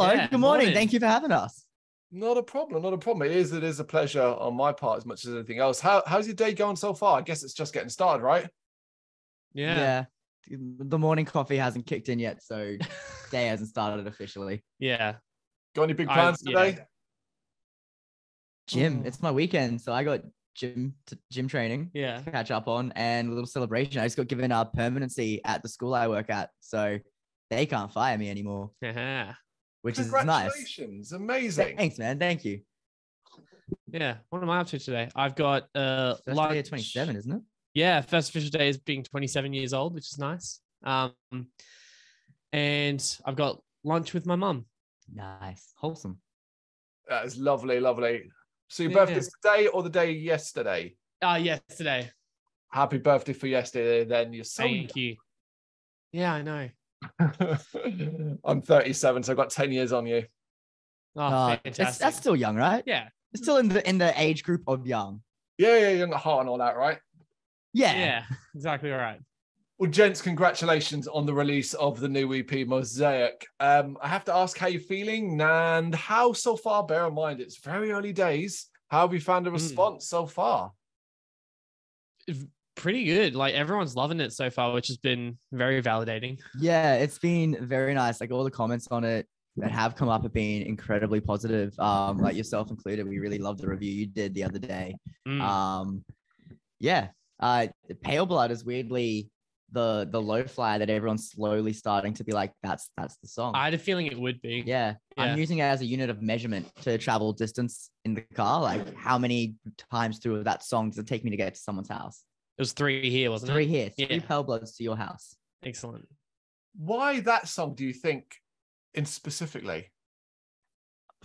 Hello, Yeah, good morning. morning. Thank you for having us. Not a problem. Not a problem. It is. It is a pleasure on my part as much as anything else. How how's your day going so far? I guess it's just getting started, right? Yeah. Yeah. The morning coffee hasn't kicked in yet, so day hasn't started officially. Yeah. Got any big I- plans yeah. today? Gym, Mm. it's my weekend, so I got gym t- gym training Yeah. to catch up on and a little celebration. I just got given a permanency at the school I work at, so they can't fire me anymore, Yeah. Which is nice. Congratulations! Amazing. Thanks, man. Thank you. Yeah. What am I up to today? I've got uh First day of 27, isn't it? Yeah, first official day is being 27 years old, which is nice. Um, and I've got lunch with my mum. Nice, wholesome. That is lovely, lovely. So your Yeah. birthday's today or the day yesterday? Ah, yesterday. Happy birthday for yesterday. Then you're so. Thank you. Yeah, I know. Young. I'm 37, so I've got 10 years on you. Oh, Uh, fantastic. that's still young, right? yeah. It's still in the in the age group of young. Yeah, yeah, young at heart and all that, right? Yeah. Yeah. Exactly right. Well, gents, congratulations on the release of the new EP Mosaic. Um, I have to ask how you're feeling and how so far. Bear in mind, it's very early days. How have you found the Mm. response so far? Pretty good. Like everyone's loving it so far, which has been very validating. Yeah, it's been very nice. Like all the comments on it that have come up have been incredibly positive. Um, like yourself included. We really loved the review you did the other day. Mm. Um, yeah. Uh, Pale Blood is weirdly the the low fly that everyone's slowly starting to be like, that's that's the song. I had a feeling it would be. yeah. Yeah. I'm using it as a unit of measurement to travel distance in the car. Like how many times through that song does it take me to get to someone's house? It was three here, wasn't Three it? here, three Yeah. Pale Bloods to your house. Excellent. Why that song do you think in specifically?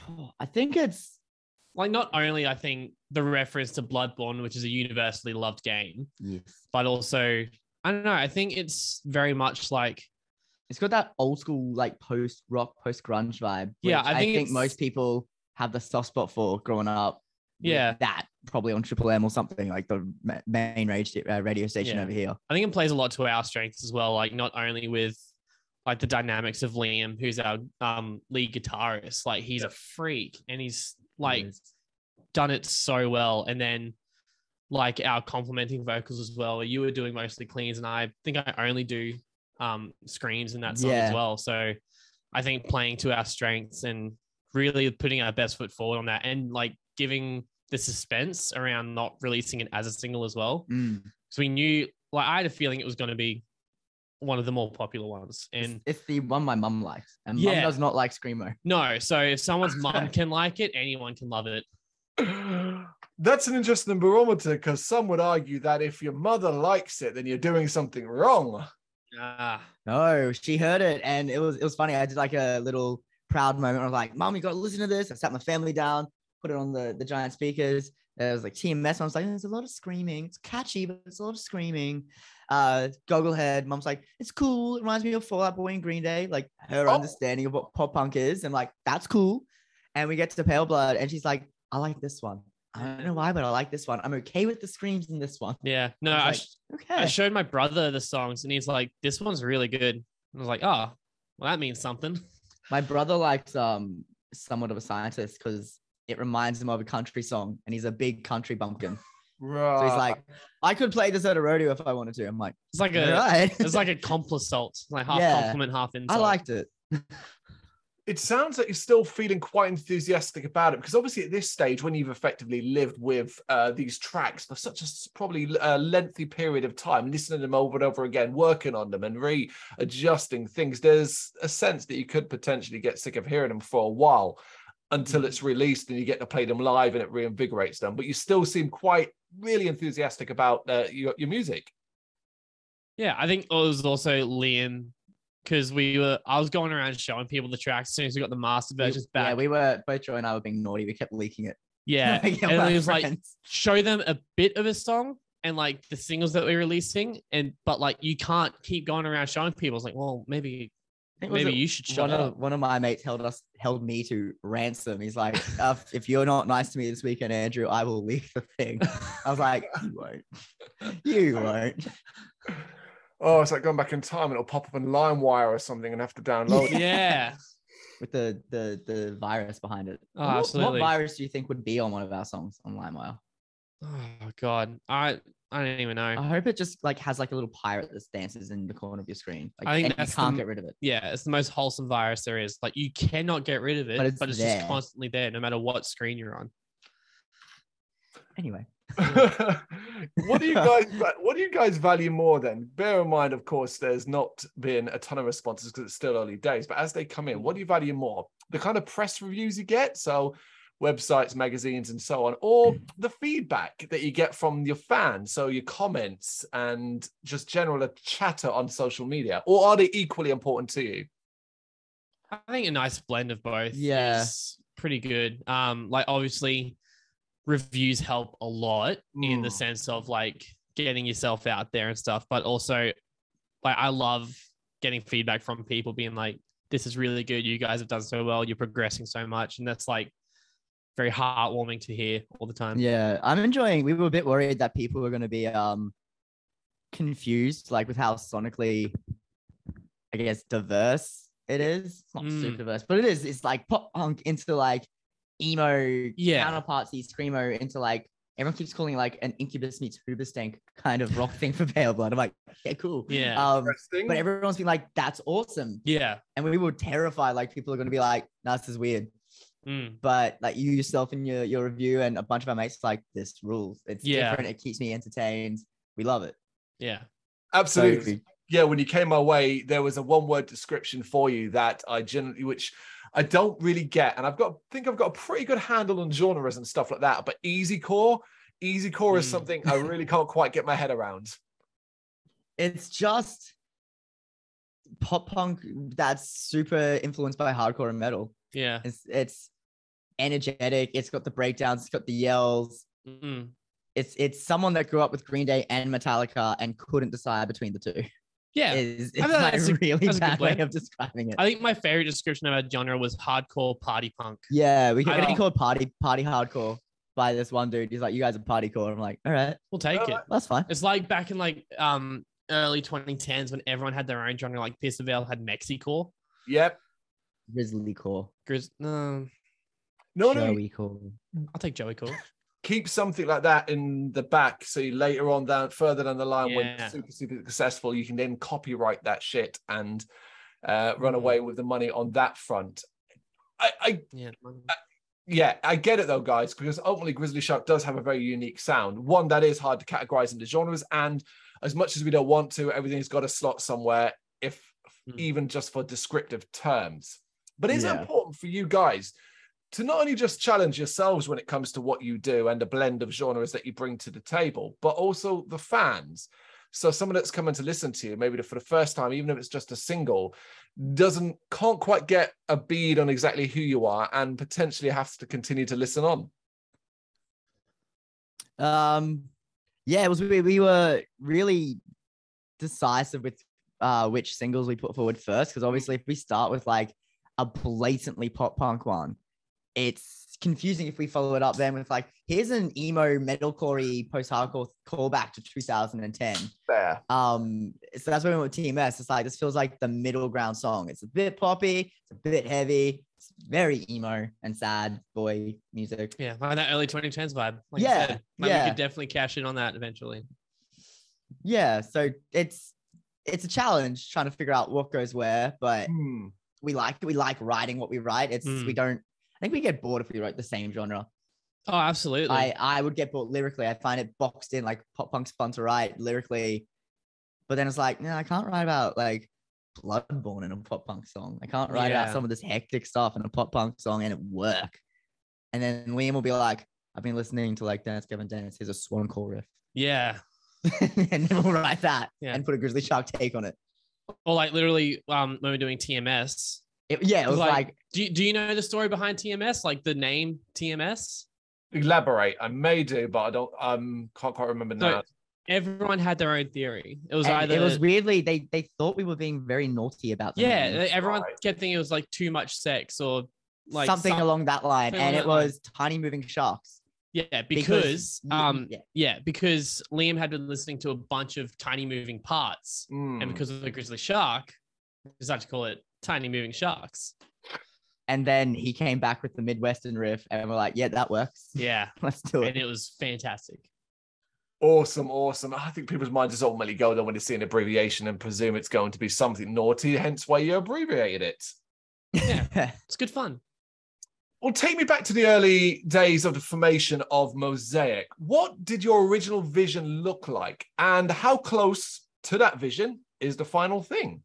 Oh, I think it's Like not only I think the reference to Bloodborne, which is a universally loved game, yes. but also I don't know. I think it's very much like It's got that old school like post rock, post grunge vibe. Yeah, which I think most people have the soft spot for growing up. Yeah. that probably on Triple M or something like the main radio, uh, radio station Yeah. over here. I think it plays a lot to our strengths as well. Like not only with like the dynamics of Liam, who's our um lead guitarist. Like he's a freak and he's like Yes. done it so well. And then like our complementing vocals as well. You were doing mostly cleans, and I think I only do um screams in that song Yeah. as well. So I think playing to our strengths and really putting our best foot forward on that and like giving the suspense around not releasing it as a single as well. Mm. So we knew like I had a feeling it was going to be one of the more popular ones. And it's the one my mum likes, and mum Yeah. does not like screamo. no, so if someone's mum can like it, anyone can love it. That's an interesting barometer because some would argue that if your mother likes it, then you're doing something wrong. Ah, No, she heard it, and it was it was funny. I did like a little proud moment. I was like, "Mom, you got to listen to this." I sat my family down, put it on the the giant speakers. It was like TMS. I was like, "There's a lot of screaming. It's catchy, but it's a lot of screaming." Uh, Gogglehead. Mom's like, "It's cool. It reminds me of Fall Out Boy and Green Day." Like her Oh. understanding of what pop punk is, and like that's cool. And we get to Pale Blood, and she's like, "I like this one. I don't know why, but I like this one. I'm okay with the screams in this one." yeah. No, I I, sh- like, I showed my brother the songs and he's like, this one's really good. And I was like, oh, well, that means something. My brother likes um somewhat of a scientist because it reminds him of a country song, and he's a big country bumpkin. Right. So he's like, I could play this at a rodeo if I wanted to. I'm like, It's like a, right. it's like a compliment, like half Yeah. compliment, half insult. I liked it. it sounds like you're still feeling quite enthusiastic about it because obviously at this stage when you've effectively lived with uh, these tracks for such a probably uh, lengthy period of time listening to them over and over again working on them and readjusting things there's a sense that you could potentially get sick of hearing them for a while until it's released and you get to play them live and it reinvigorates them but you still seem quite really enthusiastic about uh, your, your music Yeah, I think it was also Liam because we were. I was going around showing people the tracks as soon as we got the master versions back. Yeah, we were both Joe and I were being naughty. We kept leaking it. yeah, Like, and it was like show them a bit of a song and like the singles that we're releasing, and but like you can't keep going around showing people. It's like, well, maybe I think it was maybe you should shut one up. of one of my mates held us held me to ransom. He's like, uh, if you're not nice to me this weekend, Andrew, I will leak the thing. I was like, you won't. You won't. oh it's like going back in time it'll pop up in limewire or something and have to download it yeah, with the the the virus behind it. Oh, What- what, virus do you think would be on one of our songs on LimeWire? Oh God, I I don't even know. I hope it just like has like a little pirate that dances in the corner of your screen. Like, I think and you that's the can't m- get rid of it. yeah, it's the most wholesome virus there is. Like you cannot get rid of it, But but it's it's, just constantly there, no matter what screen you're on. Anyway, what do you guys what do you guys value more then bear in mind of course there's not been a ton of responses because it's still early days but as they come in what do you value more the kind of press reviews you get so websites magazines and so on or the feedback that you get from your fans so your comments and just general chatter on social media or are they equally important to you I think a nice blend of both Yeah. is pretty good. Um, like obviously reviews help a lot in the Mm. sense of like getting yourself out there and stuff, but also like I love getting feedback from people being like, this is really good. You guys have done so well. You're progressing so much. And that's like very heartwarming to hear all the time. yeah, I'm enjoying. We were a bit worried that people were going to be um confused, like with how sonically, I guess, diverse it is. It's not Mm. super diverse, but it is. It's like pop punk into like emo Yeah. counterpartsy screamo into like everyone keeps calling it, like an Incubus meets Hoobastank kind of rock thing for Pale Blood. I'm like, yeah, cool. Yeah. Um, Interesting. but everyone's been like, that's awesome. yeah. And we were terrified, like people are going to be like, no, this is weird. Mm. But like you yourself in your, your review and a bunch of our mates like, this rules. It's Yeah. different. It keeps me entertained. We love it. Yeah. absolutely So, yeah, when you came my way, there was a one-word description for you that I generally, which I don't really get, and I've got, think I've got a pretty good handle on genres and stuff like that. But easy core, easy core is Mm. something I really can't quite get my head around. it's just pop punk that's super influenced by hardcore and metal. Yeah. It's it's energetic. It's got the breakdowns. It's got the yells. Mm. It's it's someone that grew up with Green Day and Metallica and couldn't decide between the two. Yeah. Is I it's thought my that's a- really that's a good bad way of describing it. I think my favorite description of a genre was hardcore party punk. yeah, we I get getting don't- called party party hardcore by this one dude. He's like, "You guys are party core." I'm like, "All right, We'll take it. that's fine." It's like back in like um early 2010s when everyone had their own genre, like Pierce the Veil had Mexicore. Yep. Grizzly core, Grizz, no, No, no, Joey core. I'll take Joey Core. keep something like that in the back so you later on down further down the line when Yeah. you're super super successful you can then copyright that shit and uh, run Mm. away with the money on that front I, I Yeah. yeah i get it though guys because ultimately grizzly shark does have a very unique sound one that is hard to categorize into genres and as much as we don't want to everything's got a slot somewhere if Mm. even just for descriptive terms but it's Yeah. important for you guys to not only just challenge yourselves when it comes to what you do and the blend of genres that you bring to the table, but also the fans. So someone that's coming to listen to you, maybe for the first time, even if it's just a single, doesn't can't quite get a bead on exactly who you are and potentially has to continue to listen on. Um, yeah, it was we, we were really decisive with uh which singles we put forward first because obviously if we start with like a blatantly pop punk one, it's confusing if we follow it up then with like here's an emo metalcore post hardcore callback to 2010. Fair. Um, so that's why we went with TMS. It's like this feels like the middle ground song. It's a bit poppy, it's a bit heavy, it's very emo and sad boy music. Yeah, like that early 2010s vibe. Like you Yeah, said. Like yeah. we could definitely cash in on that eventually. Yeah, so it's it's a challenge trying to figure out what goes where, but Hmm. we like we like writing what we write. It's we Mm. don't. I think we get bored if we wrote the same genre. Oh, absolutely. I I would get bored lyrically. I find it boxed in like pop punk's fun to write lyrically, but then it's like no, I can't write about like Bloodborne in a pop punk song. I can't write about some of this hectic stuff in a pop punk song and it work. And then Liam will be like, I've been listening to like Dance Gavin Dance. Here's a Swancore riff, yeah. and then we'll write that Yeah. and put a Grizzly Shark take on it. Or like literally um when we're doing TMS. It- yeah, it was like- like Do you, do you know the story behind TMS? Like the name TMS? Elaborate. I may do, but I don't. Um, can't quite remember So. Everyone had their own theory. It was And either it was weirdly they they thought we were being very naughty about the yeah, name. everyone Right. kept thinking it was like too much sex or like something some- along that line, and it that line. was tiny moving sharks. yeah because, y- um yeah. yeah because Liam had been listening to a bunch of tiny moving parts Hmm. and because of the grizzly shark, we decided to call it tiny moving sharks. And then he came back with the Midwestern riff, and we're like, yeah, that works. Yeah. Let's do it. And it. it was fantastic. Awesome, awesome. I think people's minds just ultimately go there when they see an abbreviation and presume it's going to be something naughty, hence why you abbreviated it. Yeah. It's good fun. Well, take me back to the early days of the formation of Mosaic. What did your original vision look like, and how close to that vision is the final thing?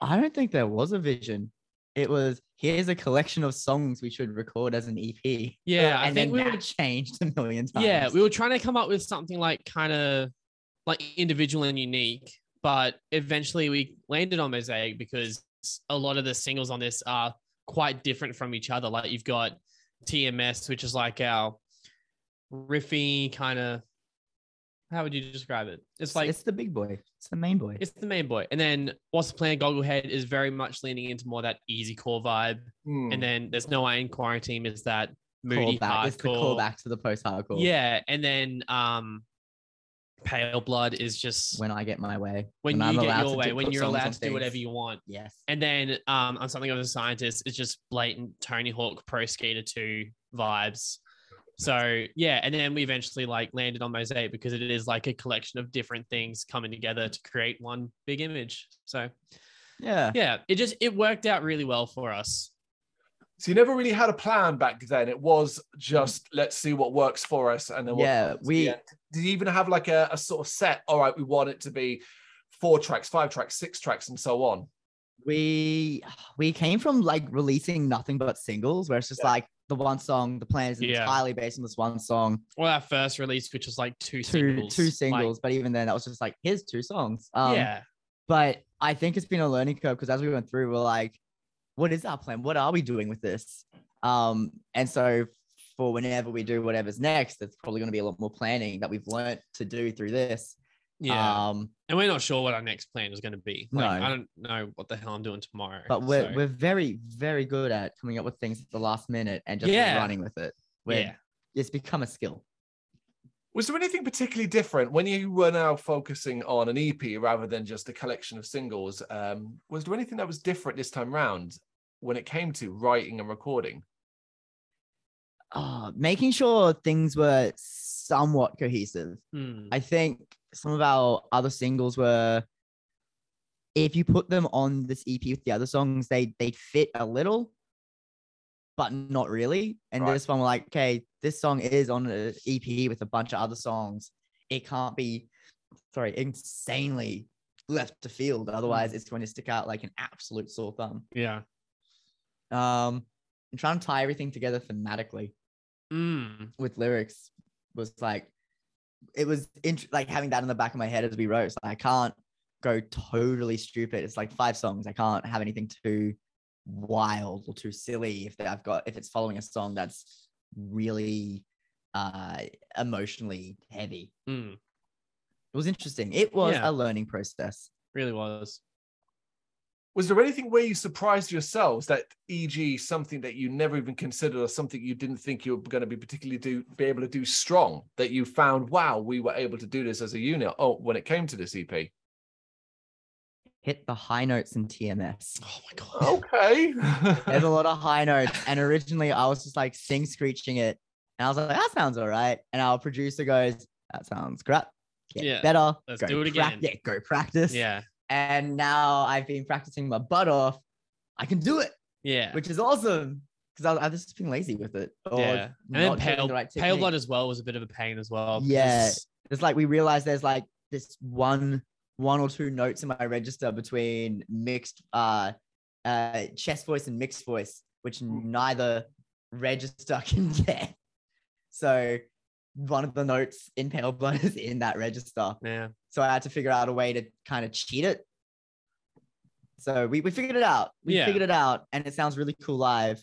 I don't think there was a vision. It was here's a collection of songs we should record as an EP. Yeah. I think we were changed a million times. Yeah, we were trying to come up with something like kind of like individual and unique, but eventually we landed on Mosaic because a lot of the singles on this are quite different from each other. Like you've got TMS, which is like our riffy kind of. How would you describe it? It's like it's the big boy. It's the main boy. it's the main boy, and then what's the plan? Gogglehead is very much leaning into more that easy core vibe, Hmm. and then there's no I in quarantine is that moody callback. It's the hardcore. callback to the post-hardcore. Yeah, and then um, Pale Blood is just when, When I get my way. When you I'm get your way, when you're allowed to do whatever you want. Yes. And then um, on something of a scientist, it's just blatant Tony Hawk Pro Skater 2 vibes. So yeah, and then we eventually like landed on Mosaic because it is like a collection of different things coming together to create one big image. So Yeah. yeah, it just it worked out really well for us. So you never really had a plan back then. It was just mm. let's see what works for us, and then Yeah, comes at the we- end. Did you even have like a, a sort of set? All right, we want it to be four tracks, five tracks, six tracks, and so on. we we came from like releasing nothing but singles where it's just Yeah. like the one song the plan is Yeah. entirely based on this one song. Well, our first release, which was like two, two singles, two like, but even then that was just like here's two songs. Um yeah, but i think it's been a learning curve because as we went through we're like what is our plan? What are we doing with this? Um and so for whenever we do whatever's next it's probably going to be a lot more planning that we've learned to do through this yeah. um and we're not sure what our next plan is going to be. Like, No. I don't know what the hell I'm doing tomorrow. but we're so- we're very very good at coming up with things at the last minute and just Yeah. running with it We're- yeah. it's become a skill Was there anything particularly different when you were now focusing on an EP rather than just a collection of singles? Um, was there anything that was different this time round when it came to writing and recording? uh, making sure things were somewhat cohesive. Hmm. I think some of our other singles were, if you put them on this EP with the other songs, they they fit a little, but not really. And Right. this one, we're like, okay, this song is on an EP with a bunch of other songs. It can't be, sorry, insanely left to field. Otherwise, it's going to stick out like an absolute sore thumb. Yeah. Um, and trying to tie everything together thematically. Mm. with lyrics was like it was int- like having that in the back of my head as we wrote. So I can't go totally stupid. It's like five songs. I can't have anything too wild or too silly if I've got if it's following a song that's really uh emotionally heavy. Mm. It was interesting. It was Yeah. a learning process. Really was. Was there anything where you surprised yourselves that, e.g., something that you never even considered or something you didn't think you were going to be particularly do be able to do strong that you found, wow, we were able to do this as a unit? Oh, when it came to this EP. Hit the high notes in TMS. Oh my god. Okay. There's a lot of high notes. And originally I was just like sing screeching it. And I was like, that sounds all right. And our producer goes, that sounds crap. Get Yeah, better. let's Go do it prac- again." Yeah, go practice. Yeah. And now I've been practicing my butt off. I can do it, Yeah. which is awesome. Because I've just been lazy with it. yeah. And then pale, the right pale blood as well was a bit of a pain as well. Yeah. It's like we realized there's like this one one or two notes in my register between mixed uh uh chest voice and mixed voice, which neither register can get. So one of the notes in Pale Blood is in that register. Yeah. So I had to figure out a way to kind of cheat it. So we, we figured it out. We Yeah. figured it out and it sounds really cool live,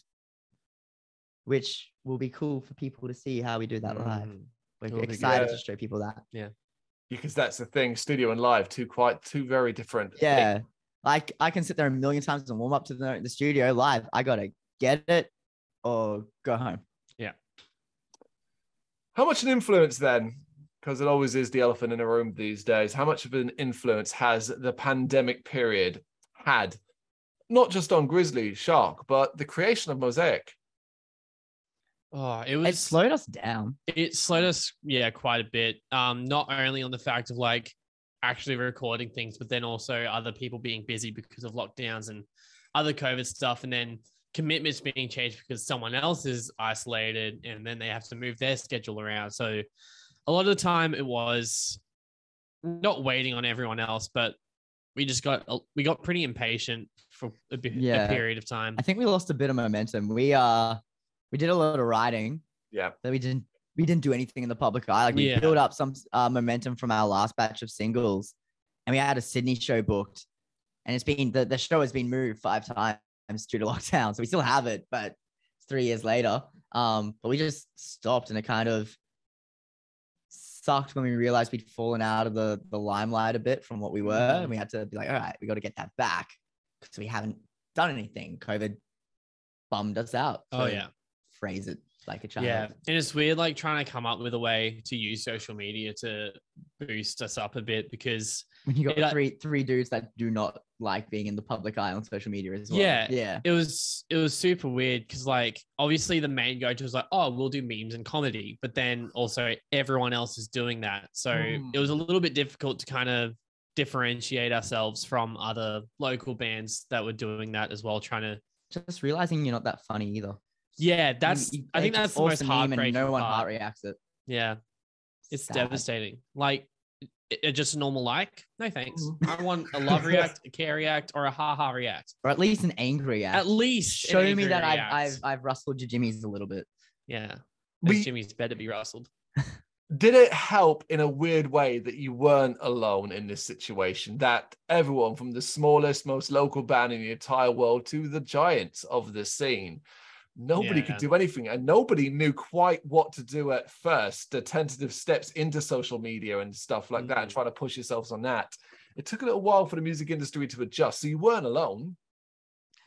which will be cool for people to see how we do that live. Mm. We're It'll excited good. to show people that. Yeah. Because that's the thing, studio and live, two quite two very different. things. Yeah. Like I can sit there a million times and warm up to the, the studio live. I gotta get it or go home. Yeah. How much an influence then? Because it always is the elephant in the room these days. How much of an influence has the pandemic period had? not just on Grizzly Shark, but the creation of Mosaic. Oh, it was It was slowed us down. it slowed us yeah quite a bit um not only on the fact of like actually recording things but then also other people being busy because of lockdowns and other covid stuff and then commitments being changed because someone else is isolated and then they have to move their schedule around so a lot of the time it was not waiting on everyone else but we just got we got pretty impatient for a, bit, Yeah. a period of time I think we lost a bit of momentum. We uh we did a lot of writing, Yeah. That we didn't we didn't do anything in the public eye. Like we Yeah. built up some uh, momentum from our last batch of singles, and we had a Sydney show booked, and it's been the, the show has been moved five times due to lockdown. So we still have it, but it's three years later. Um, but we just stopped, and it kind of sucked when we realized we'd fallen out of the the limelight a bit from what we were, and mm-hmm. we had to be like, all right, we got to get that back because we haven't done anything. COVID bummed us out. oh yeah phrase it like a child. Yeah, and it's weird like trying to come up with a way to use social media to boost us up a bit because when you got It, uh, three three dudes that do not like being in the public eye on social media as well. Yeah. yeah, it was it was super weird because like obviously the main go-to was like oh we'll do memes and comedy but then also everyone else is doing that so Mm. it was a little bit difficult to kind of differentiate ourselves from other local bands that were doing that as well trying to just realizing you're not that funny either. yeah that's you i think that's the most awesome meme and heartbreaking No one part. heart reacts it. yeah it's Sad. devastating like just a normal like no thanks Mhm. i want a love react a care react or a ha ha react or at least an angry react. at least Show me that I've, react. I've I've rustled your jimmies a little bit. yeah We- jimmy's better be rustled Did it help in a weird way that you weren't alone in this situation? That everyone from the smallest, most local band in the entire world to the giants of the scene, nobody Yeah. could do anything and nobody knew quite what to do at first. The tentative steps into social media and stuff like that, and Mhm. trying to push yourselves on that. It took a little while for the music industry to adjust. So you weren't alone.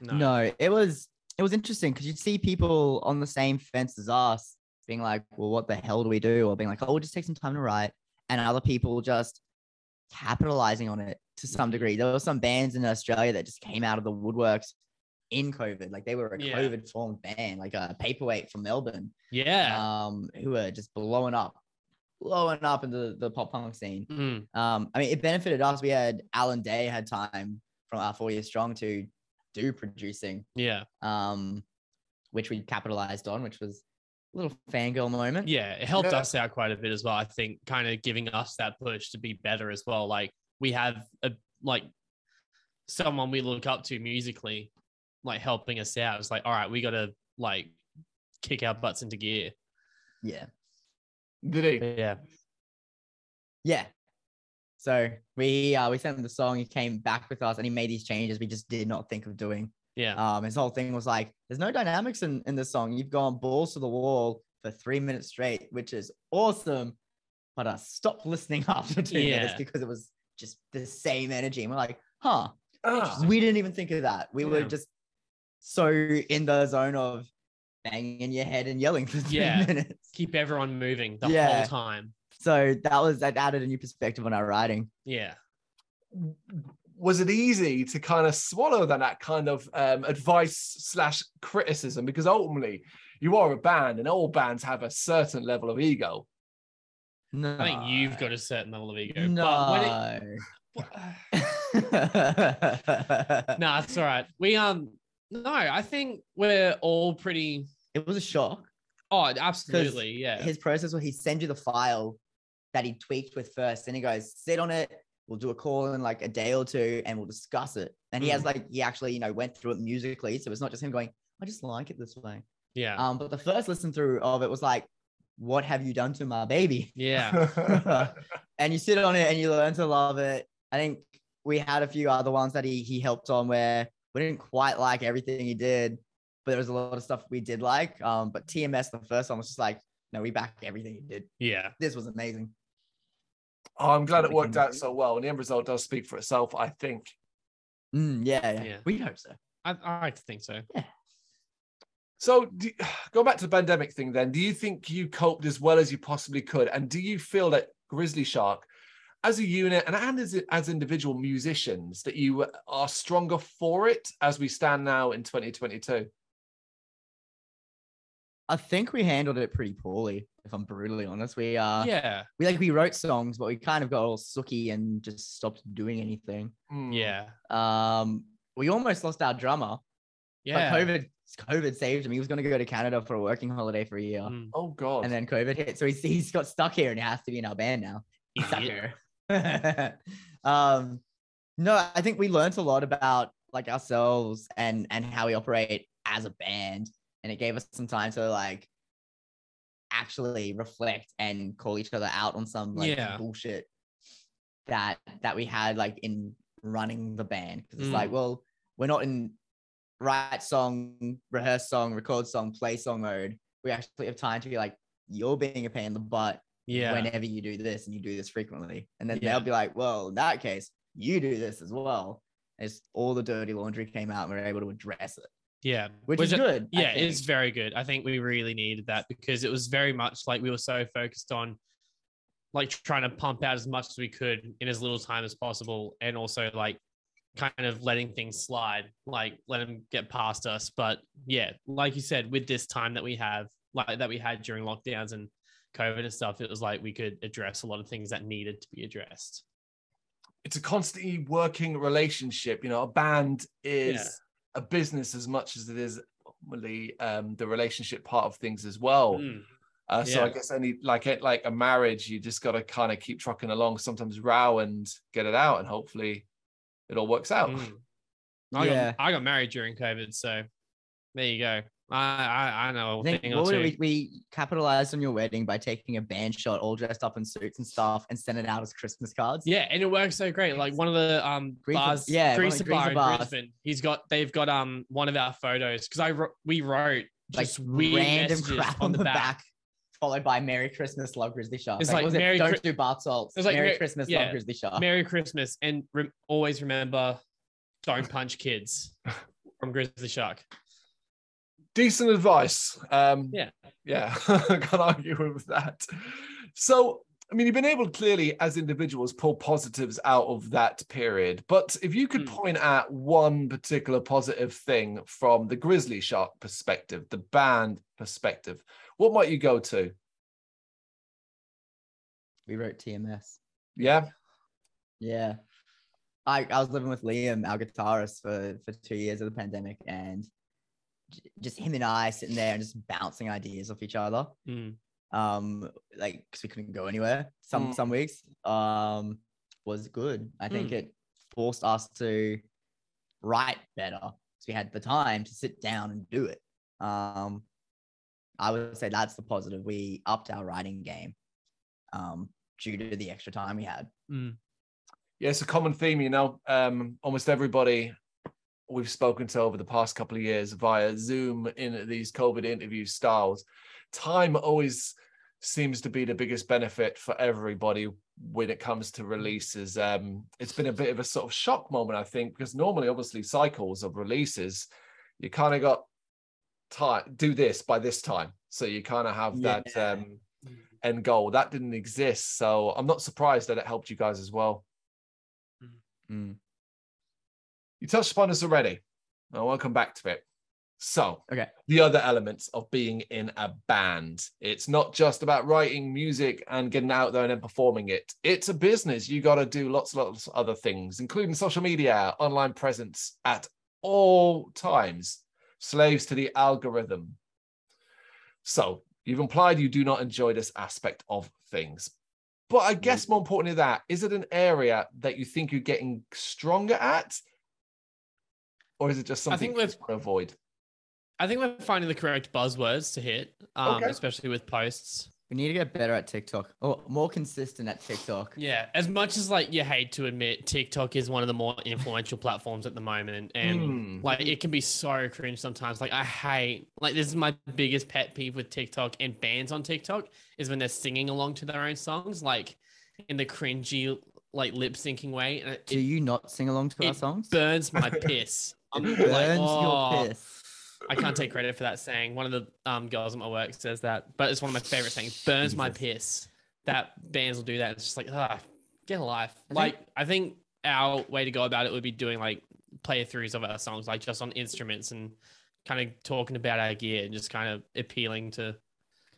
No, it was it was interesting because you'd see people on the same fence as us being like, "Well, what the hell do we do?" Or being like, "Oh, we'll just take some time to write," and other people just capitalizing on it to some degree. There were some bands in Australia that just came out of the woodworks in COVID, like they were a Yeah. COVID formed band, like a paperweight from Melbourne, yeah um, who were just blowing up, blowing up in the, the pop punk scene. Mm. Um, I mean, it benefited us. We had Alan Day had time from our Four Year Strong to do producing yeah um, which we capitalized on, which was a little fangirl moment. Yeah, it helped Yeah. us out quite a bit as well. I think kind of giving us that push to be better as well. Like we have a like someone we look up to musically, like helping us out. It's like, all right, we got to like kick our butts into gear. yeah, Did he? But yeah, yeah. So we uh, we sent him the song. He came back with us, and he made these changes we just did not think of doing. yeah, Um, his whole thing was like, "There's no dynamics in in this song. You've gone balls to the wall for three minutes straight, which is awesome." But I stopped listening after two minutes because it was just the same energy. And we're like, "Huh." Ah, we didn't even think of that. We were just so in the zone of banging your head and yelling for three Yeah. minutes. keep everyone moving the Yeah. whole time. So that was that added a new perspective on our writing. Yeah, was it easy to kind of swallow that, that kind of um, advice slash criticism? Because ultimately, you are a band, and all bands have a certain level of ego. No, I think you've got a certain level of ego. But when no. it, nah, it's all right. We um, no, I think we're all pretty. it was a shock. Oh, absolutely, yeah. His process where he send you the file that he tweaked with first, and he goes, "Sit on it. We'll do a call in like a day or two, and we'll discuss it." And he has Mm. like he actually you know went through it musically, so it's not just him going, "I just like it this way." yeah, Um, but the first listen through of it was like, "What have you done to my baby?" yeah. and you sit on it and you learn to love it. I think we had a few other ones that he he helped on where we didn't quite like everything he did, but there was a lot of stuff we did like. Um, but TMS, the first one was just like, no, we back everything he did. Yeah, This was amazing. Oh, I'm glad it worked out so well, and the end result does speak for itself. I think. Mm, yeah, yeah, Yeah. we hope so. I, I like to think so. Yeah. So, do, go back to the pandemic thing. Then, do you think you coped as well as you possibly could, and do you feel that Grizzly Shark as a unit and, and as, as individual musicians that you are stronger for it as we stand now in 2022? I think we handled it pretty poorly, if I'm brutally honest. We uh yeah, we like we wrote songs, but we kind of got all sooky and just stopped doing anything. Mm. yeah, Um, we almost lost our drummer, yeah. but COVID COVID saved him. He was going to go to Canada for a working holiday for a year, Mm. Oh God. and then COVID hit, so he's he's got stuck here and he has to be in our band now. He's stuck here. um, no, I think we learned a lot about like ourselves and and how we operate as a band, and it gave us some time to like actually reflect and call each other out on some like Yeah. bullshit that that we had like in running the band because it's Mm. like well we're not in write song rehearse song record song play song mode we actually have time to be like you're being a pain in the butt yeah, whenever you do this and you do this frequently. And then Yeah. they'll be like, well, in that case, you do this as well. As all the dirty laundry came out and we are able to address it, yeah. which, is I- good. Yeah it's very good i think we really needed that because it was very much like we were so focused on like trying to pump out as much as we could in as little time as possible and also like kind of letting things slide like let them get past us but yeah like you said with this time that we have like that we had during lockdowns and covid and stuff it was like we could address a lot of things that needed to be addressed it's a constantly working relationship. You know, a band is Yeah. a business as much as it is ultimately um, the relationship part of things as well. Mm, Uh, so I guess any like it like a marriage, you just got to kind of keep trucking along. Sometimes row and get it out, and hopefully it all works out. mm. I, Yeah. got, I got married during covid so there you go i i, I know I think thing what we, we capitalized on your wedding by taking a band shot all dressed up in suits and stuff and sending it out as Christmas cards. Yeah, and it works so great. Like one of the um bars, yeah, Greaser Bar Greaser in bars. Brisbane. He's got they've got um one of our photos because I we wrote like just weird random crap on the back. followed by Merry Christmas, Love Grizzly Shark. It's like, like was it Merry Don't do bath salts. It's like Merry Mer- Christmas, yeah. Love Grizzly Shark. Merry Christmas and re- always remember, don't punch kids from Grizzly Shark. Decent advice. Um, Yeah. yeah, can't argue with that. So, I mean, you've been able to clearly, as individuals, pull positives out of that period. But if you could Hmm. point at one particular positive thing from the Grizzly Shark perspective, the band perspective, what might you go to? we wrote TMS. Yeah. Yeah. I, I was living with Liam, our guitarist, for, for two years of the pandemic, and j- just him and I sitting there and just bouncing ideas off each other. Mm. Um, like because we couldn't go anywhere some Mm. some weeks. Um, was good. I think it forced us to write better because we had the time to sit down and do it. Um, I would say that's the positive. We upped our writing game, um, due to the extra time we had. Mm. Yeah, it's a common theme, you know. Um, almost everybody we've spoken to over the past couple of years via Zoom in these COVID interview styles, time always seems to be the biggest benefit for everybody when it comes to releases. Um, it's been a bit of a sort of shock moment, I think, because normally, obviously, cycles of releases, you kind of got time do this by this time, so you kind of have that um, end goal. That didn't exist, so I'm not surprised that it helped you guys as well. Mm. You touched upon this already. I want to come back to it. So, Okay. the other elements of being in a band. It's not just about writing music and getting out there and then performing it. It's a business. You got to do lots and lots of other things, including social media, online presence at all times, slaves to the algorithm. So, you've implied you do not enjoy this aspect of things. But I guess mm. more importantly that, is it an area that you think you're getting stronger at? Or is it just something I something think we've- just want to avoid? I think we're finding the correct buzzwords to hit, um, Okay. especially with posts. We need to get better at TikTok or more consistent at TikTok. Yeah, as much as like you hate to admit, TikTok is one of the more influential platforms at the moment, and Hmm. like it can be so cringe sometimes. Like I hate, like this is my biggest pet peeve with TikTok and bands on TikTok is when they're singing along to their own songs, like in the cringy, like lip syncing way, and it, Do you not sing along to our songs? burns my piss. I'm like, "Oh." your piss. I can't take credit for that saying. One of the um, girls at my work says that, but it's one of my favorite sayings. Burns my piss. That bands will do that. It's just like, ah, Get a life. I think- like I think our way to go about it would be doing like playthroughs of our songs, like just on instruments and kind of talking about our gear and just kind of appealing to Can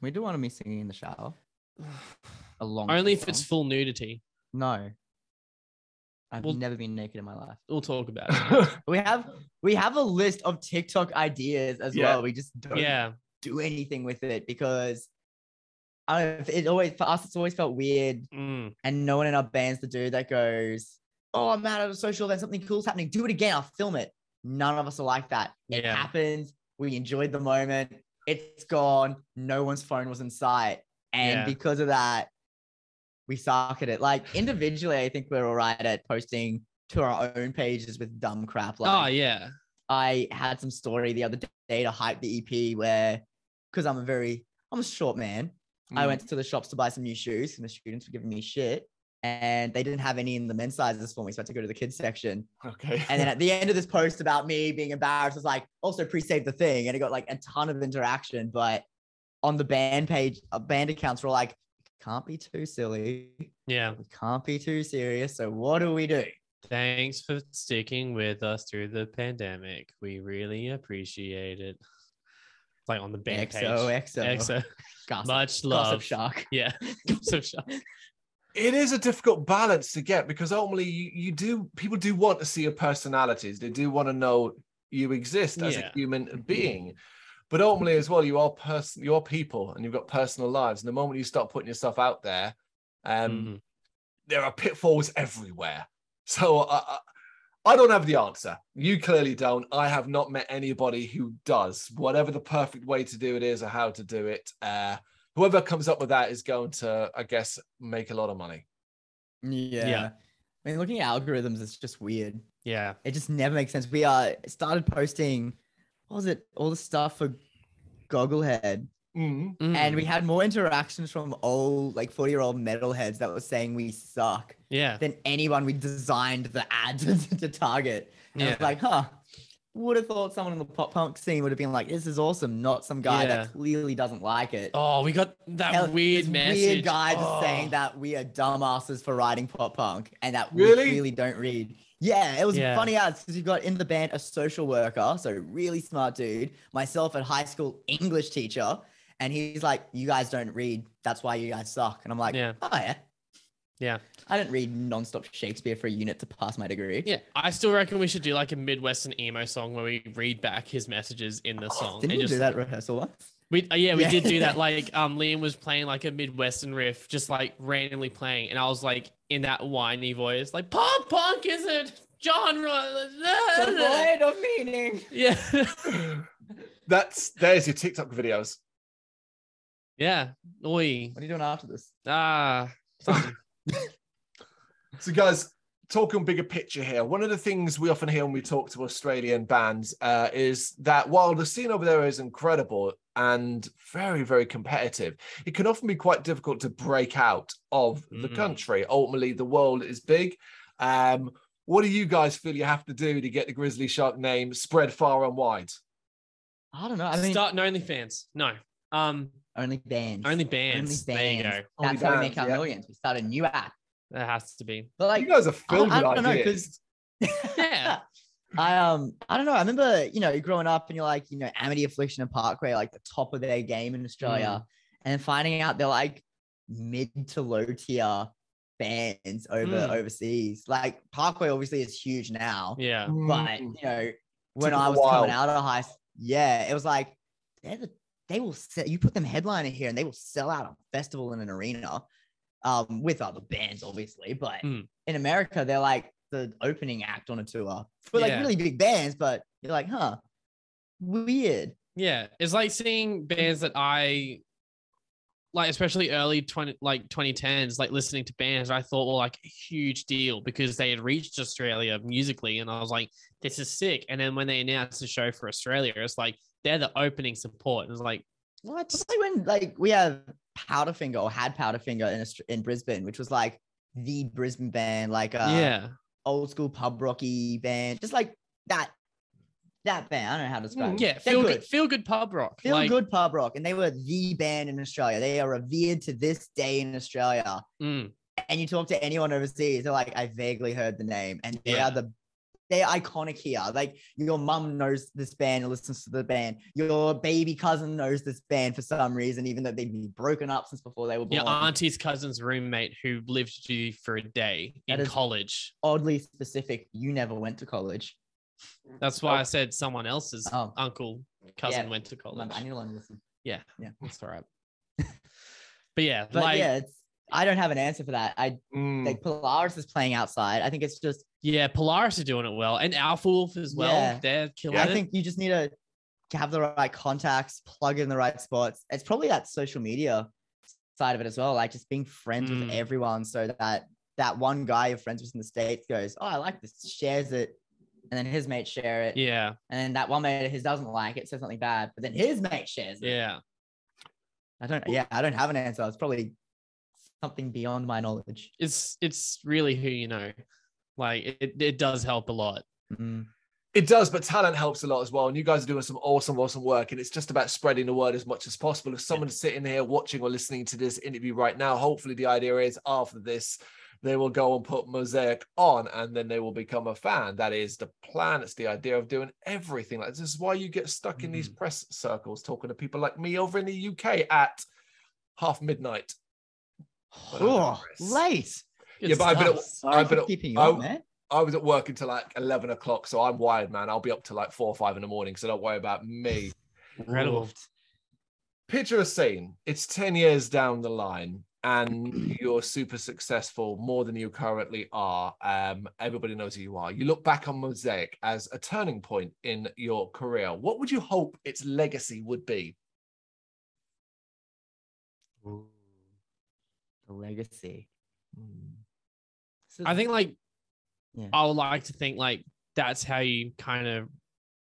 we do one of me singing in the shower? A long only song? if it's full nudity. no. I've Well- never been naked in my life. We'll talk about it. We have we have a list of TikTok ideas as Yeah. well. We just don't yeah. do anything with it because I don't know, it always for us it's always felt weird Mm. and no one in our band's the dude that goes, Oh, I'm out at a social event, something cool's happening. Do it again, I'll film it. None of us are like that. It Yeah. happens. We enjoyed the moment. It's gone. No one's phone was in sight. And because of that, we suck at it. Like individually, I think we're all right at posting to our own pages with dumb crap. Like oh yeah. I had some story the other day to hype the EP where, because I'm a very, I'm a short man. I Mm. went to the shops to buy some new shoes and the students were giving me shit and they didn't have any in the men's sizes for me. So I had to go to the kids section. Okay. And then at the end of this post about me being embarrassed, I was like, also pre-save the thing. And it got like a ton of interaction. But on the band page, uh, band accounts were like, can't be too silly. Yeah. We can't be too serious. So what do we do? Thanks for sticking with us through the pandemic. We really appreciate it. Like on the band XO, page. XO, XO. Gossip, Much gossip love. shark. Yeah. Gossip shark. it is a difficult balance to get because ultimately you, you do people do want to see your personalities they do want to know you exist as Yeah. a human being but ultimately as well you are person you are people and you've got personal lives and the moment you start putting yourself out there um Mhm. there are pitfalls everywhere so I, I I don't have the answer. You clearly don't. I have not met anybody who does. Whatever the perfect way to do it is or how to do it, uh, whoever comes up with that is going to, I guess, make a lot of money. Yeah. yeah. I mean, looking at algorithms, it's just weird. Yeah. It just never makes sense. We uh started posting, what was it? All the stuff for Gogglehead. Mm. And we had more interactions from old, like 40 year old metalheads that were saying we suck yeah. than anyone we designed the ad to, to target. And I Yeah. was like, huh. Would have thought someone in the pop punk scene would have been like, this is awesome, not some guy Yeah. that clearly doesn't like it. Oh, we got that Hell, weird this message. Weird guy just Oh. saying that we are dumbasses for writing pop punk and that Really? we really don't read. Yeah, it was Yeah. funny ads because you've got in the band a social worker, so really smart dude, myself a high school English teacher, and he's like, You guys don't read, that's why you guys suck. And I'm like, Yeah. Oh yeah. Yeah. I didn't read nonstop Shakespeare for a unit to pass my degree. Yeah, I still reckon we should do like a Midwestern emo song where we read back his messages in the oh, song. Didn't you just, do that rehearsal once? We uh, yeah, we Yeah. did do that. Like um, Liam was playing like a Midwestern riff, just like randomly playing, and I was like in that whiny voice, like pop punk is a genre. The Void of meaning. yeah, That's there's your TikTok videos. yeah. Oi, What are you doing after this? ah, something. So, guys, talking bigger picture here, one of the things we often hear when we talk to Australian bands uh, is that while the scene over there is incredible and very, very competitive, it can often be quite difficult to break out of the Mm. country. Ultimately, the world is big. Um, what do you guys feel you have to do to get the Grizzly Shark name spread far and wide? I don't know. I mean, Start an OnlyFans. No, um, only bands. only bands. There you go. That's Only how we make our yeah. millions. We start a new app. That has to be. But like, you guys are filled I with don't know, ideas. 'cause- Yeah. I um I don't know. I remember, you know, growing up and you're like, you know, Amity Affliction and Parkway, like the top of their game in Australia. And finding out they're like mid to low tier bands over Mm. overseas. Like Parkway obviously is huge now. Yeah. But Mm. you know, when Took I a was coming out of high s- yeah, it was like they're the they will sell you put them headliner here and they will sell out a festival in an arena um with other bands obviously but Mm. in america they're like the opening act on a tour for like Yeah. really big bands but you're like huh weird Yeah, it's like seeing bands that I like, especially early twenty like twenty tens, like listening to bands I thought were like a huge deal because they had reached Australia musically, and I was like, this is sick. And then when they announced the show for Australia, it's like they're the opening support. And it's like, what? it's like when like we have powderfinger or had powderfinger in Aust- in brisbane which was like the brisbane band like uh yeah, old school pub rocky band just like that that band i don't know how to describe it. yeah, They're feel good, feel good pub rock. Feel like, good pub rock, and they were the band in Australia. They are revered to this day in Australia. mm, and you talk to anyone overseas, they're like, I vaguely heard the name, and they Yeah. are the they're iconic here. Like your mum knows this band and listens to the band. Your baby cousin knows this band for some reason, even though they've been broken up since before they were born. Your auntie's cousin's roommate who lived with you for a day That in college. Oddly specific. You never went to college. That's why I said someone else's Oh. uncle cousin Yeah. went to college. I need to learn to listen. Yeah, Yeah. that's all right. but yeah, But like yeah, it's I don't have an answer for that. I Mm. like Polaris is playing outside. I think it's just yeah, Polaris are doing it well, and Alpha Wolf as well. Yeah. They're killing it. I think you just need to have the right contacts, plug in the right spots. It's probably that social media side of it as well, like just being friends Mm. with everyone, so that that one guy you're friends with in the states goes, "Oh, I like this," shares it, and then his mates share it, yeah, and then that one mate of his doesn't like it, says something bad, but then his mate shares it. yeah. I don't. Yeah, I don't have an answer. It's probably something beyond my knowledge. It's it's really who you know. Like it, it does help a lot. Mm. It does, but talent helps a lot as well. And you guys are doing some awesome, awesome work. And it's just about spreading the word as much as possible. If someone's sitting here watching or listening to this interview right now, hopefully the idea is after this, they will go and put Mosaic on and then they will become a fan. That is the plan. It's the idea of doing everything. Like this is why you get stuck in these press circles talking to people like me over in the UK at half midnight. Oh, late. Good Yeah, but I've been at- Sorry I've for been- keeping you I- up, man. I was at work until like 11 o'clock, so I'm wired, man. I'll be up to like four or five in the morning, so don't worry about me. Incredible. Oof. Picture a scene. It's 10 years down the line, and you're super successful, more than you currently are. Um, everybody knows who you are. You look back on Mosaic as a turning point in your career. What would you hope its legacy would be? The legacy. So I think like Yeah. I would like to think like that's how you kind of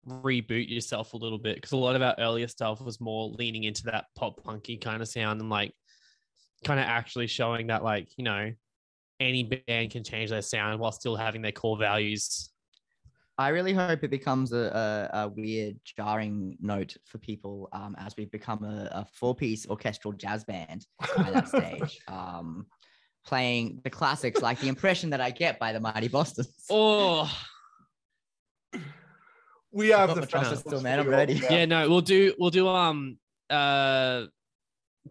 reboot yourself a little bit because a lot of our earlier stuff was more leaning into that pop punky kind of sound and like kind of actually showing that like you know any band can change their sound while still having their core values. I really hope it becomes a, a, a weird, jarring note for people um, as we become a, a four-piece orchestral jazz band by that stage, um, playing the classics like the impression that I get by the Mighty Bosstones. Oh We have the my trust fans still, man. I'm ready. yeah, no, we'll do we'll do um uh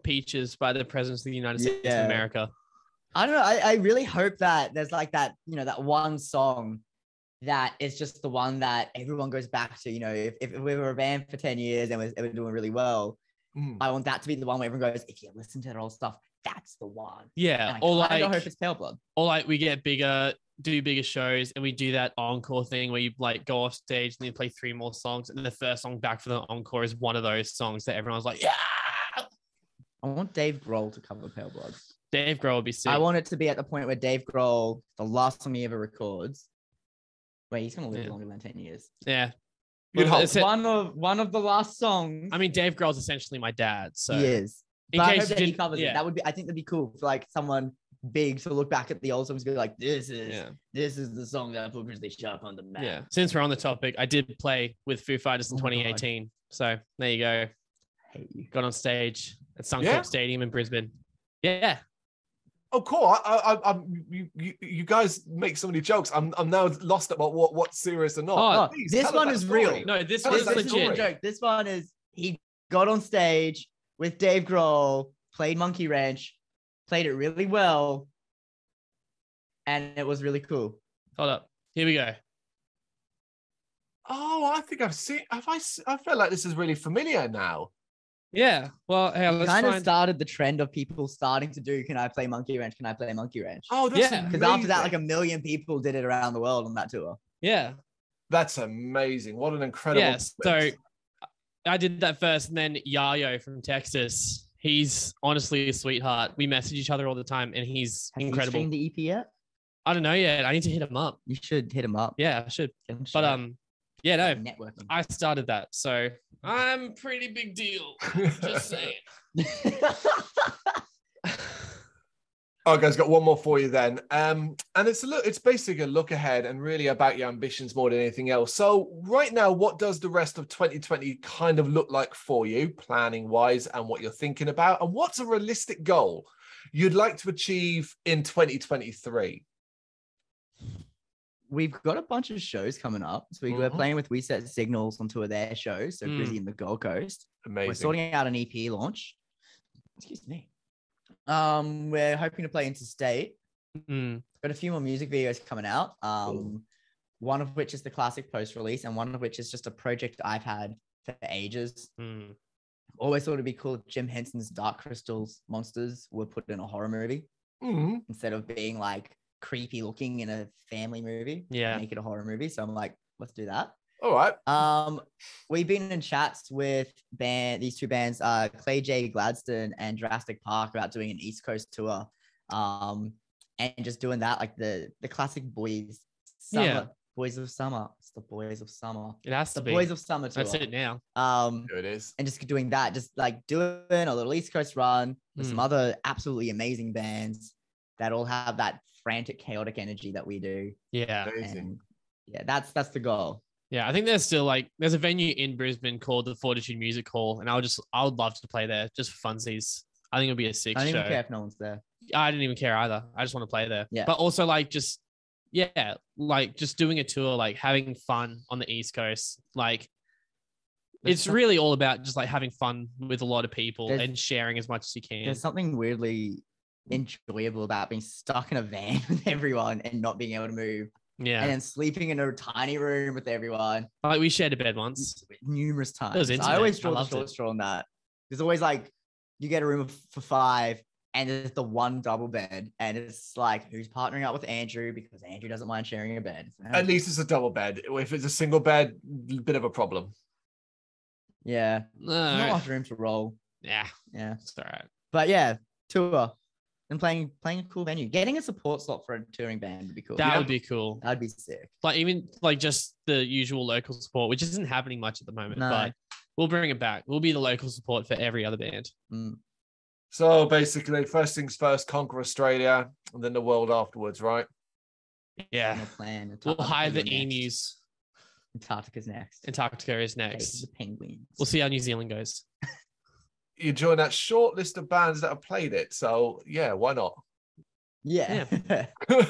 Peaches by the Presidents of the United States Yeah. of America. I don't know. I, I really hope that there's like that, you know, that one song that is just the one that everyone goes back to. You know, if, if we were a band for 10 years and we're, and we're doing really well, Mm. I want that to be the one where everyone goes, if you listen to that old stuff, that's the one. Yeah, And I or kinda like hope it's Pale Blood. or like we get bigger, do bigger shows, and we do that encore thing where you like go off stage and then play three more songs, and the first song back for the encore is one of those songs that everyone's like, yeah. I want Dave Grohl to cover Pale Blood. Dave Grohl would be sick. I want it to be at the point where Dave Grohl, the last song he ever records, wait, he's gonna live Yeah. longer than 10 years. yeah, Well, hope. it's- it- one of one of the last songs I mean Dave Grohl's essentially my dad, so he is. In But I hope that he covers yeah. it. That would be I think that'd be cool for like someone big to look back at the old songs and be like, this is yeah, this is the song that put Grizzlyshark on the map. yeah. Since we're on the topic, I did play with Foo Fighters in Oh my God. 2018, so there you go. hate you. Got on stage at Suncorp Yeah? Stadium in Brisbane. Yeah, Oh, cool. I, I, I, I'm, you, you, you guys make so many jokes. I'm, I'm now lost about what, what's serious or not. Oh, Please this one is story. real. no, this Tell was us that this isn't legit. joke. This one is he got on stage with Dave Grohl, played Monkey Wrench, played it really well, and it was really cool. Hold up, here we go. Oh, I think I've seen. Have I? s- I feel like this is really familiar now. Yeah, well, hey, let's kind of started the trend of people starting to do, "Can I play Monkey Wrench? Can I play Monkey Wrench?" Oh, that's Yeah. Because after that, like a million people did it around the world on that tour. Yeah, that's amazing. What an incredible. Yes. So I did that first, and then Yayo from Texas. He's honestly a sweetheart. We message each other all the time, and he's Have incredible. streamed the EP yet? I don't know yet. I need to hit him up. You should hit him up. Yeah, I should. Give him a But um, yeah, no, networking. I started that, so I'm pretty big deal. Just saying. All right, guys, got one more for you then. Um, and it's a look, it's basically a look ahead and really about your ambitions more than anything else. So, right now, what does the rest of 2020 kind of look like for you, planning wise, and what you're thinking about? And what's a realistic goal you'd like to achieve in 2023? We've got a bunch of shows coming up. So we, we're Mhm. playing with We Set Signals on two of their shows. So Mm. And the Gold Coast. Amazing. We're sorting out an EP launch. Excuse me. Um, we're hoping to play interstate. Mm, Got a few more music videos coming out. Um, one of which is the classic post release, and one of which is just a project I've had for ages. mm. Always thought it'd be cool. if Jim Henson's Dark Crystals monsters were put in a horror movie Mhm. instead of being like creepy looking in a family movie. Yeah. make it a horror movie. So I'm like, let's do that. All right. Um, we've been in chats with band these two bands, uh, Clay J Gladstone and Jurassic Park, about doing an East Coast tour. Um, and just doing that, like the the classic boys, summer, Yeah. boys of summer. It's the boys of summer. It has The to be. boys of summer tour. That's it now. Um, Here it is. and just doing that, just like doing a little East Coast run with some Mm. other absolutely amazing bands that all have that frantic, chaotic energy that we do. Yeah. Amazing. And yeah, that's that's the goal. Yeah. I think there's still like there's a venue in Brisbane called the Fortitude Music Hall, and I would just I would love to play there just for funsies. I think it'd be a sick I don't show. even care if no one's there. I didn't even care either. I just want to play there. Yeah. But also like just yeah, like just doing a tour, like having fun on the East Coast. Like it's really all about just like having fun with a lot of people There's- and sharing as much as you can. There's something weirdly enjoyable about being stuck in a van with everyone and not being able to move, Yeah. and then sleeping in a tiny room with everyone like we shared a bed once. numerous times. was I intimate. always I draw the loved short it. straw on that. There's always like you get a room for five, and it's the one double bed, and it's like who's partnering up with Andrew because Andrew doesn't mind sharing a bed. So, At least it's a double bed. If it's a single bed, bit of a problem. yeah, No, not much room to roll. yeah, Yeah, it's all right. but yeah, tour and playing playing a cool venue. Getting a support slot for a touring band would be cool. That Yeah. would be cool. That'd be sick. Like even like just the usual local support, which isn't happening much at the moment, No. but we'll bring it back. We'll be the local support for every other band. Mm. So basically, first things first, conquer Australia, and then the world afterwards, right? Yeah. No plan. We'll hire the next. emus. Antarctica's next. Antarctica is Take next. The penguins. We'll see how New Zealand goes. You join that short list of bands that have played it. So yeah, why not? Yeah.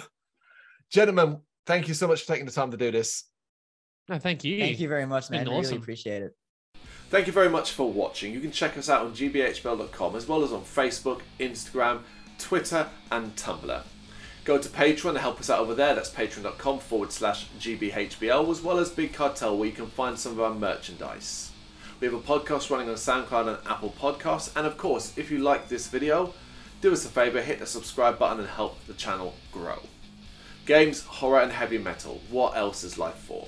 Gentlemen, thank you so much for taking the time to do this. No, thank you. Thank you very much, been man. Really awesome. appreciate it. Thank you very much for watching. You can check us out on gbhbl.com as well as on Facebook, Instagram, Twitter, and Tumblr. Go to Patreon to help us out over there. That's patreon.com forward slash gbhbl, as well as Big Cartel, where you can find some of our merchandise. We have a podcast running on SoundCloud and Apple Podcasts. And of course, if you like this video, do us a favor, hit the subscribe button and help the channel grow. Games, horror, and heavy metal. What else is life for?